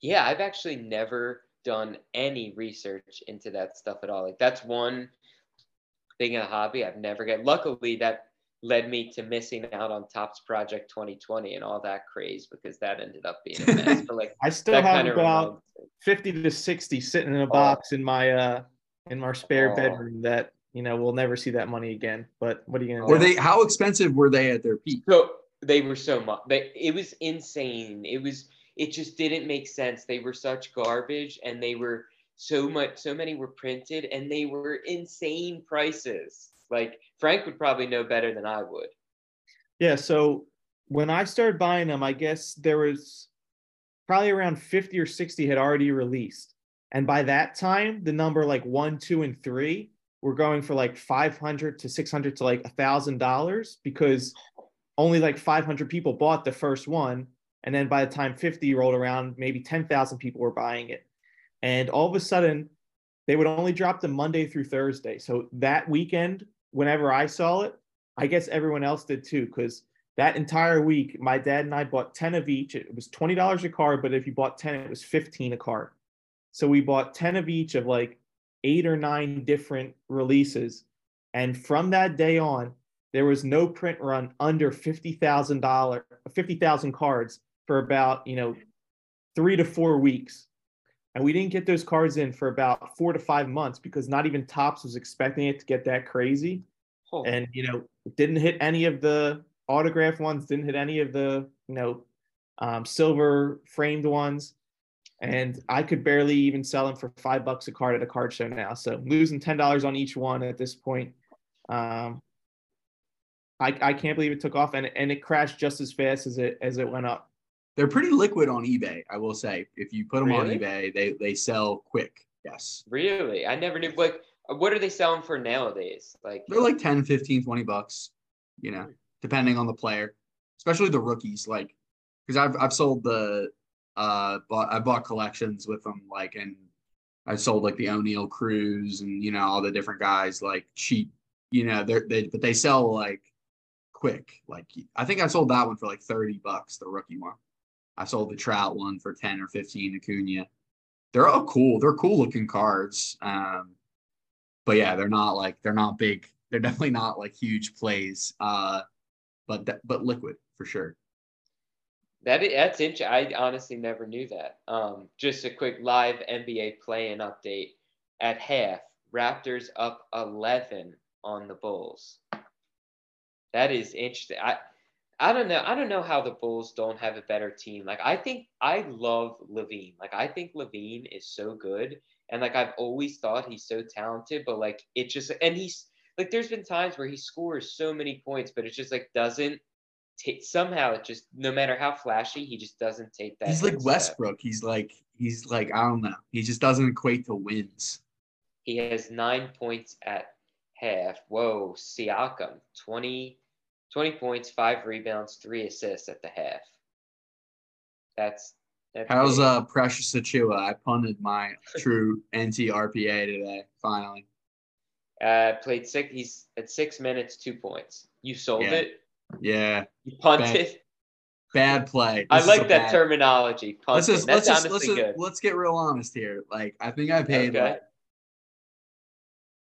Yeah, I've actually never done any research into that stuff at all. Like that's one being a hobby. I've never get. Luckily, that led me to missing out on Topps Project 2020 and all that craze because that ended up being a mess. But like, I still have about 50 to 60 sitting in a oh. box in my uh in my spare oh. bedroom that you know we'll never see that money again. But what are you gonna? Were do? they? How expensive were they at their peak? So they were so much. They, it was insane. It was. It just didn't make sense. They were such garbage, and they were so much so many were printed and they were insane prices like frank would probably know better than i would yeah so when i started buying them i guess there was probably around 50 or 60 had already released. And by that time, the number like one, two, and three were going for like 500 to 600 to like a thousand dollars because only like 500 people bought the first one. And then by the time 50 rolled around, maybe 10,000 people were buying it. And all of a sudden, they would only drop them Monday through Thursday. So that weekend, whenever I saw it, I guess everyone else did too, because that entire week, my dad and I bought 10 of each. It was $20 a card, but if you bought 10, it was 15 a card. So we bought 10 of each of like eight or nine different releases. And from that day on, there was no print run under $50,000, 50,000 cards for about, you know, three to four weeks. And we didn't get those cards in for about four to five months because not even Topps was expecting it to get that crazy. Oh. And, you know, didn't hit any of the autograph ones, didn't hit any of the, you know, um, silver framed ones and I could barely even sell them for five bucks a card at a card show now. So losing ten dollars on each one at this point, um, I I can't believe it took off and and it crashed just as fast as it as it went up. They're pretty liquid on eBay, I will say. If you put them really? on eBay, they they sell quick. Yes. Really? I never knew. Like, what are they selling for nowadays? Like they're like 10, 15, 20 bucks. You know, depending on the player, especially the rookies. Like, because I've I've sold the uh bought I bought collections with them like and I sold like the Oneil Cruz and you know all the different guys like cheap you know they're they but they sell like quick like I think I sold that one for like 30 bucks the rookie one I sold the Trout one for 10 or 15 Acuna they're all cool they're cool looking cards um but yeah they're not like they're not big they're definitely not like huge plays uh but but liquid for sure that that's interesting. I honestly never knew that. Um, just a quick live NBA play-in update. At half, Raptors up 11 on the Bulls. That is interesting. I I don't know. I don't know how the Bulls don't have a better team. Like I think I love LaVine. Like I think LaVine is so good, and like I've always thought he's so talented. But like it just and he's like there's been times where he scores so many points, but it just like doesn't t- somehow it just no matter how flashy, he just doesn't take that. He's like Westbrook. He's like he's like I don't know. He just doesn't equate to wins. He has nine points at half. Whoa, Siakam 20, 20 points, five rebounds, three assists at the half. That's that's How's uh Precious Achiuwa? I punted my true NT RPA today. Finally. Uh, played six. He's at six minutes, two points. You sold yeah. it. Yeah. You punted. Bad, bad play. This I like that bad... terminology. Punted. Let's just, That's let's just, let's, just, let's get real honest here. Like I think I paid okay. like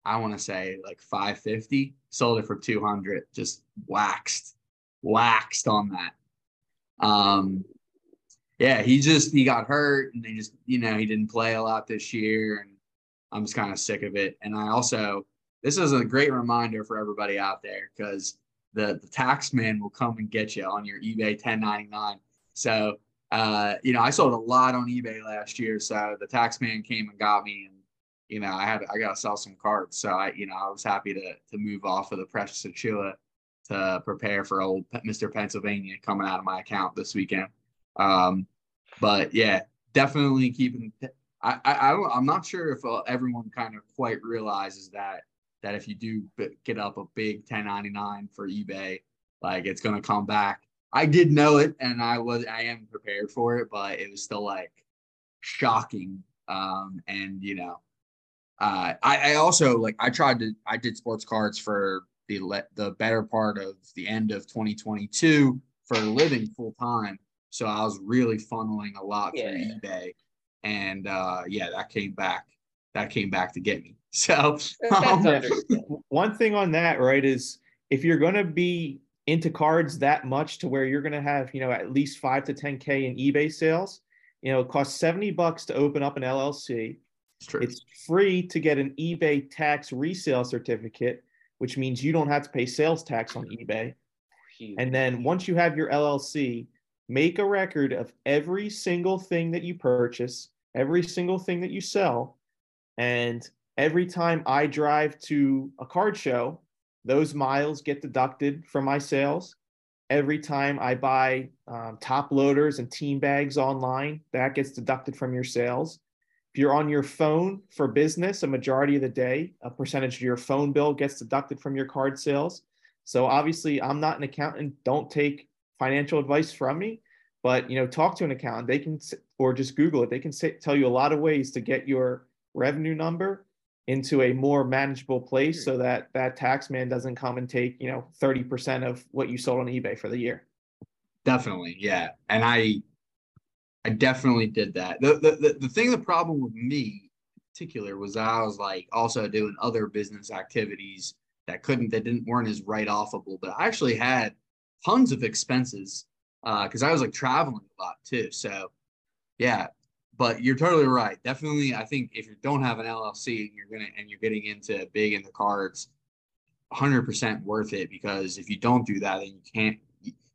I want to say like 550, sold it for 200, just waxed, waxed on that. Um, yeah, he just he got hurt and they just you know he didn't play a lot this year, and I'm just kind of sick of it. And I also this is a great reminder for everybody out there because the the tax man will come and get you on your eBay 1099. So uh, you know, I sold a lot on eBay last year, so the tax man came and got me, and you know, I had I got to sell some cards. So I, you know, I was happy to to move off of the Precious Achiuwa to prepare for old Mr. Pennsylvania coming out of my account this weekend. Um, but yeah, definitely keeping. I, I, I am not sure if uh, everyone kind of quite realizes that that if you do get up a big 1099 for eBay, like it's gonna come back. I did know it, and I was I am prepared for it, but it was still like shocking. Um, and you know, uh, I, I also like I tried to I did sports cards for the the better part of the end of 2022 for a living full time. So I was really funneling a lot yeah. through eBay, and uh, yeah, that came back. That came back to get me. So um, one thing on that, right, is if you're going to be into cards that much to where you're going to have, you know, at least five to 10K in eBay sales, you know, it costs 70 bucks to open up an LLC. It's true. It's free to get an eBay tax resale certificate, which means you don't have to pay sales tax on eBay. And then once you have your LLC, make a record of every single thing that you purchase, every single thing that you sell, and every time I drive to a card show, those miles get deducted from my sales. every time I buy um, top loaders and team bags online, that gets deducted from your sales. If you're on your phone for business, a majority of the day, a percentage of your phone bill gets deducted from your card sales. So obviously, I'm not an accountant. Don't take financial advice from me, but you know, talk to an accountant. They can, or just Google it. They can say, tell you a lot of ways to get your revenue number into a more manageable place hmm. so that that tax man doesn't come and take you know 30% of what you sold on ebay for the year definitely yeah and i i definitely did that the the, the, the thing the problem with me in particular was i was like also doing other business activities that couldn't that didn't weren't as write offable but i actually had tons of expenses because uh, i was like traveling a lot too so yeah but you're totally right. Definitely, I think if you don't have an LLC and you're gonna and you're getting into big in the cards, 100% worth it because if you don't do that, then you can't.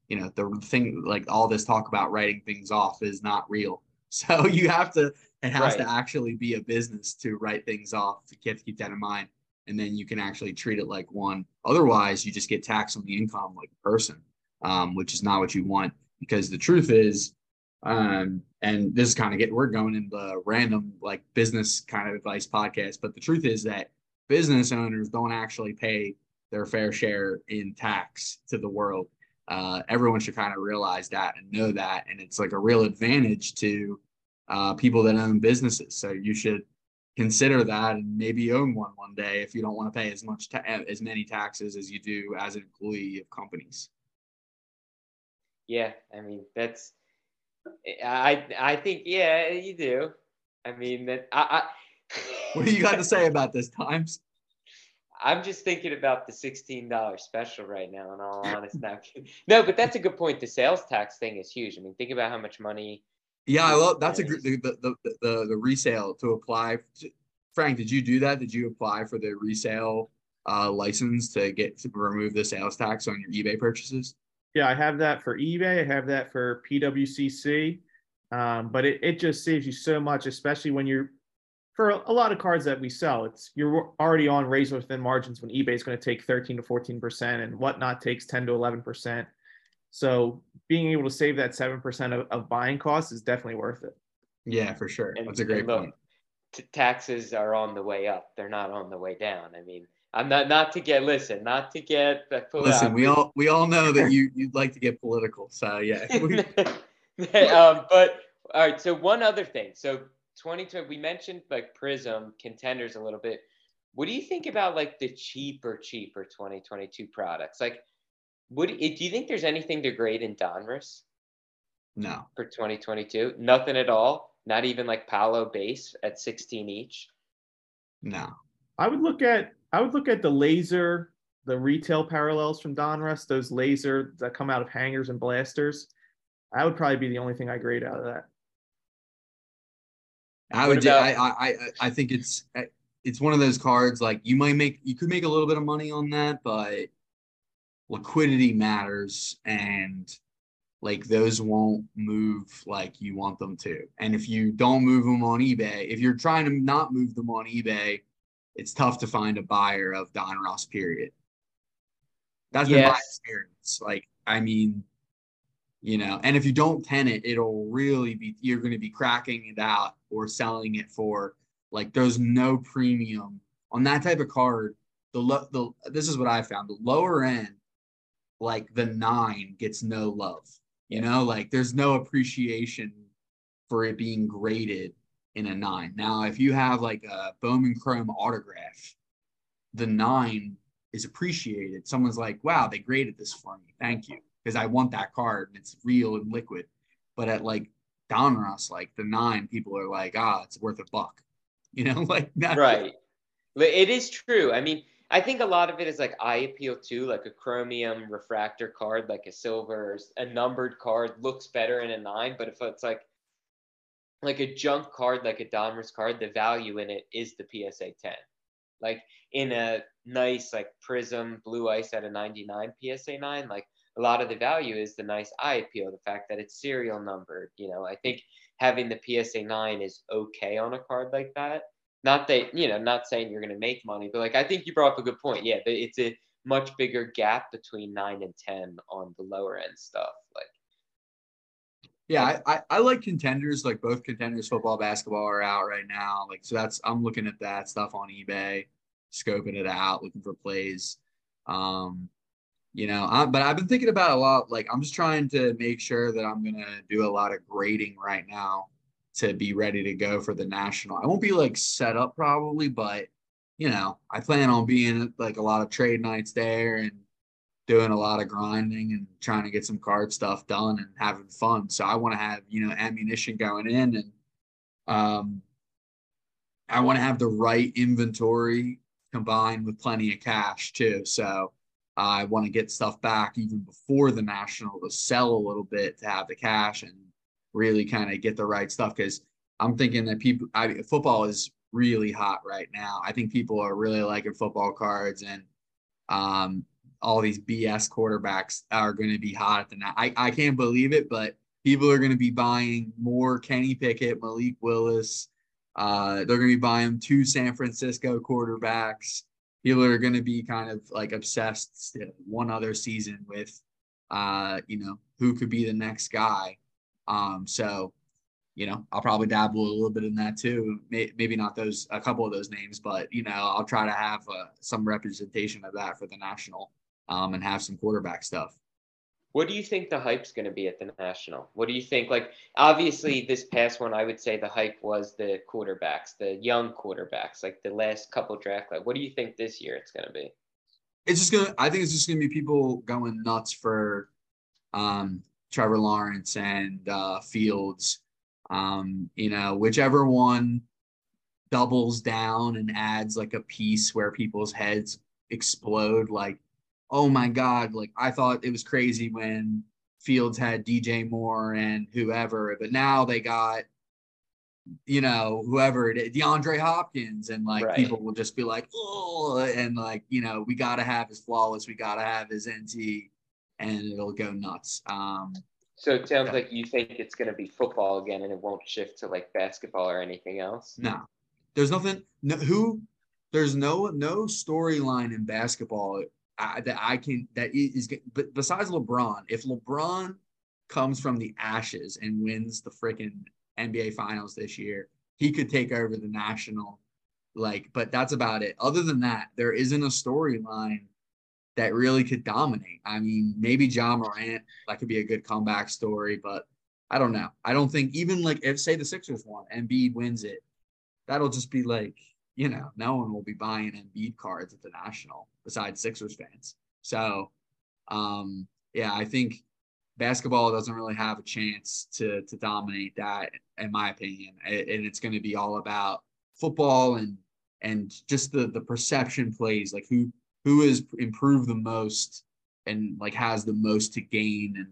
You know, the thing like all this talk about writing things off is not real. So you have to. It has right. to actually be a business to write things off. You have to keep that in mind, and then you can actually treat it like one. Otherwise, you just get taxed on the income like a person, um, which is not what you want. Because the truth is, um, and this is kind of get we're going in the random like business kind of advice podcast, but the truth is that business owners don't actually pay their fair share in tax to the world. Uh, everyone should kind of realize that and know that, and it's like a real advantage to uh, people that own businesses. So you should consider that and maybe own one one day if you don't want to pay as much ta- as many taxes as you do as an employee of companies. Yeah, I mean that's I I think yeah, you do. I mean that I, I What do you got to say about this times? I'm just thinking about the $16 special right now, in all honesty. no, but that's a good point. The sales tax thing is huge. I mean, think about how much money. Yeah, I love that's a good the, the, the, the, the resale to apply. Frank, did you do that? Did you apply for the resale uh, license to get to remove the sales tax on your eBay purchases? Yeah, I have that for eBay. I have that for PWCC. Um, but it, it just saves you so much, especially when you're for a lot of cards that we sell. It's you're already on razor thin margins when eBay is going to take 13 to 14 percent and whatnot takes 10 to 11 percent. So being able to save that seven percent of, of buying costs is definitely worth it. Yeah, for sure. And, That's a great look, point. T- taxes are on the way up; they're not on the way down. I mean, I'm not not to get listen, not to get the listen. We all we all know that you you'd like to get political, so yeah. um, but all right. So one other thing. So 2020, we mentioned like Prizm contenders a little bit. What do you think about like the cheaper, cheaper 2022 products? Like, would eh, do you think there's anything to grade in Donruss? No. For 2022, nothing at all. Not even like Paolo base at 16 each. No. I would look at I would look at the laser, the retail parallels from Donruss, those laser that come out of hangers and blasters. I would probably be the only thing I grade out of that. I would. About, I, I I think it's eh, it's one of those cards like you might make you could make a little bit of money on that, but liquidity matters and like those won't move like you want them to. And if you don't move them on eBay, if you're trying to not move them on eBay, it's tough to find a buyer of Donruss. period. That's yes. been my experience. Like, I mean, you know, and if you don't tenant, it'll really be you're going to be cracking it out or selling it for like there's no premium on that type of card. The lo- the this is what I found. The lower end, like the nine, gets no love. You know, like there's no appreciation for it being graded in a nine. Now, if you have like a Bowman Chrome autograph, the nine is appreciated. Someone's like, wow, they graded this for me. Thank you. Because I want that card and it's real and liquid. But at like Donruss, like the nine, people are like, ah, it's worth a buck. You know, like not right. It is true. I mean, I think a lot of it is like eye appeal too, like a chromium refractor card, like a silver, a numbered card looks better in a nine. But if it's like like a junk card, like a Donruss card, the value in it is the PSA 10. Like in a nice like Prizm Blue Ice at a 99 PSA 9, like a lot of the value is the nice eye appeal, the fact that it's serial numbered. You know, I think having the PSA 9 is okay on a card like that. Not that, you know, not saying you're going to make money, but like I think you brought up a good point. Yeah, it's a much bigger gap between nine and ten on the lower end stuff. Like yeah, I, I, I, like contenders, like both contenders, football, basketball are out right now. Like, so that's, I'm looking at that stuff on eBay, scoping it out, looking for plays. Um, you know, I, but I've been thinking about a lot. Like, I'm just trying to make sure that I'm to do a lot of grading right now to be ready to go for the national. I won't be like set up probably, but you know, I plan on being like a lot of trade nights there and doing a lot of grinding and trying to get some card stuff done and having fun. So I want to have, you know, ammunition going in and um I want to have the right inventory combined with plenty of cash too. So I want to get stuff back even before the national to sell a little bit to have the cash and really kind of get the right stuff because I'm thinking that people I, football is really hot right now. I think people are really liking football cards and um all these BS quarterbacks are going to be hot at the night. I, I can't believe it, but people are going to be buying more Kenny Pickett, Malik Willis. Uh, they're going to be buying two San Francisco quarterbacks. People are going to be kind of like obsessed one other season with, uh, you know, who could be the next guy. Um, so, you know, I'll probably dabble a little bit in that too. Maybe not those, a couple of those names, but, you know, I'll try to have uh, some representation of that for the national um, and have some quarterback stuff. What do you think the hype's going to be at the national? What do you think? Like, obviously, this past one, I would say the hype was the quarterbacks, the young quarterbacks, like the last couple draft. Like, what do you think this year it's going to be? It's just gonna. I think it's just gonna be people going nuts for um, Trevor Lawrence and uh, Fields. Um, you know, whichever one doubles down and adds like a piece where people's heads explode. Like oh my God, like I thought it was crazy when Fields had DJ Moore and whoever, but now they got, you know, whoever it is, DeAndre Hopkins, and like right. people will just be like, oh, and like, you know, we got to have his flawless, we got to have his NT, and it'll go nuts. Um, so it sounds yeah. like you think it's going to be football again and it won't shift to like basketball or anything else? No, there's nothing, no, who, there's no, no storyline in basketball I, that I can that is but besides LeBron, if LeBron comes from the ashes and wins the freaking NBA finals this year, he could take over the national like but that's about it. Other than that, there isn't a storyline that really could dominate. I mean, maybe Ja Morant, that could be a good comeback story, but I don't know. I don't think even like if say the Sixers won, and Embiid wins it, that'll just be like you know, no one will be buying Embiid cards at the National besides Sixers fans. So, um, yeah, I think basketball doesn't really have a chance to to dominate that, in my opinion, and it's going to be all about football and and just the the perception plays, like who who has improved the most and like has the most to gain and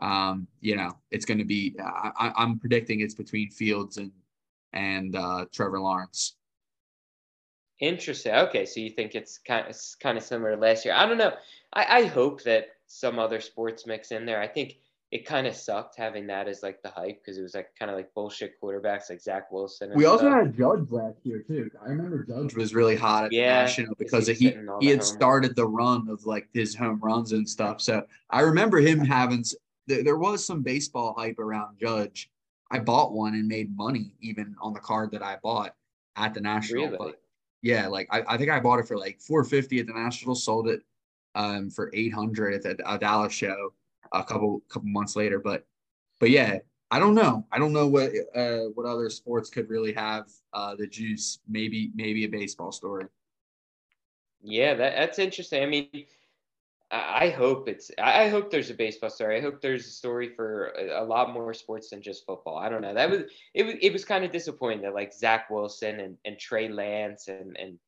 um, you know, it's going to be. I, am predicting it's between Fields and and uh, Trevor Lawrence. Interesting. Okay, so you think it's kind of kind of similar to last year? I don't know. I, I hope that some other sports mix in there. I think it kind of sucked having that as like the hype because it was like kind of like bullshit quarterbacks like Zach Wilson. we also stuff. had Judge last year too. I remember Judge was really hot at yeah, the national because he he, he had started the run of like his home runs and stuff. So I remember him having there, there was some baseball hype around Judge. I bought one and made money even on the card that I bought at the national. Really? But yeah, like I, I think I bought it for like 450 at the National, sold it um, for 800 at the uh, Dallas show a couple couple months later. But but yeah, I don't know. I don't know what uh, what other sports could really have uh, the juice. Maybe maybe a baseball story. Yeah, that, that's interesting. I mean, I hope it's. I hope there's a baseball story. I hope there's a story for a, lot more sports than just football. I don't know. That was it. Was it was kind of disappointing that like Zach Wilson and, and Trey Lance and and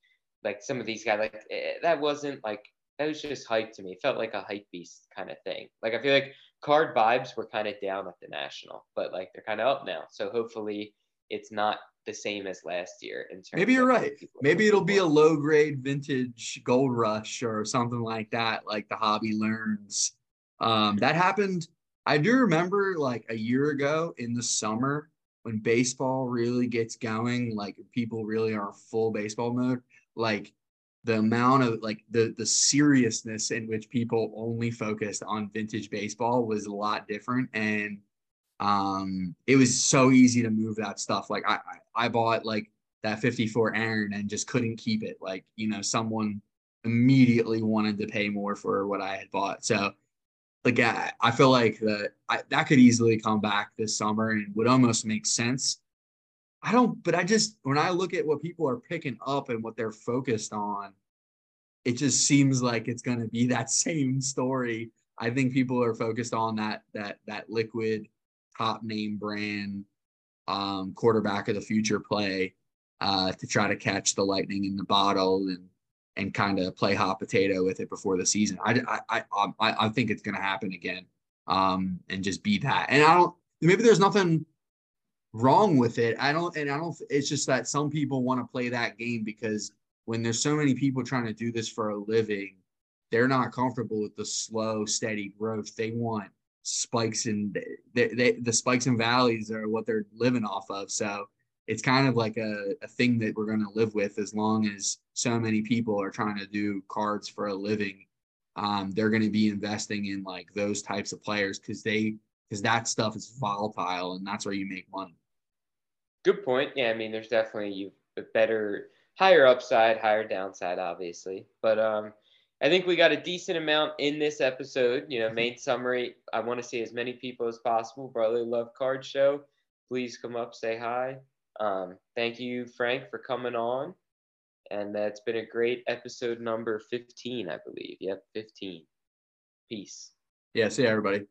like some of these guys like eh, that wasn't like that was just hype to me. It felt like a hype beast kind of thing. Like I feel like card vibes were kind of down at the national, but like they're kind of up now. So hopefully it's not the same as last year in terms maybe you're right. maybe it'll be a low grade vintage gold rush or something like that like the hobby learns. Um, that happened i do remember like a year ago in the summer when baseball really gets going like people really are full baseball mode like the amount of like the the seriousness in which people only focused on vintage baseball was a lot different. And um it was so easy to move that stuff. Like i i, I bought like that 54 aaron and just couldn't keep it. Like you know someone immediately wanted to pay more for what i had bought. So like i, I feel like that that could easily come back this summer and would almost make sense. I don't, but I just, when I look at what people are picking up and what they're focused on, it just seems like it's going to be that same story. I think people are focused on that, that, that liquid top name brand um, quarterback of the future play uh, to try to catch the lightning in the bottle and, and kind of play hot potato with it before the season. I, I, I, I think it's going to happen again um, and just be that. And I don't, maybe there's nothing wrong with it. I don't, and I don't, it's just that some people want to play that game because when there's so many people trying to do this for a living, they're not comfortable with the slow, steady growth. They want spikes and the spikes and valleys are what they're living off of. So it's kind of like a, a thing that we're going to live with as long as so many people are trying to do cards for a living. Um, they're going to be investing in like those types of players because they because that stuff is volatile and that's where you make money. Good point. Yeah, I mean, there's definitely you better, higher upside, higher downside, obviously. But um, I think we got a decent amount in this episode. You know, main summary. I want to see as many people as possible. Brotherly Love Card Show. Please come up, say hi. Um, thank you, Frank, for coming on. And that's been a great episode number 15, I believe. Yep, 15. Peace. Yeah, see you, everybody.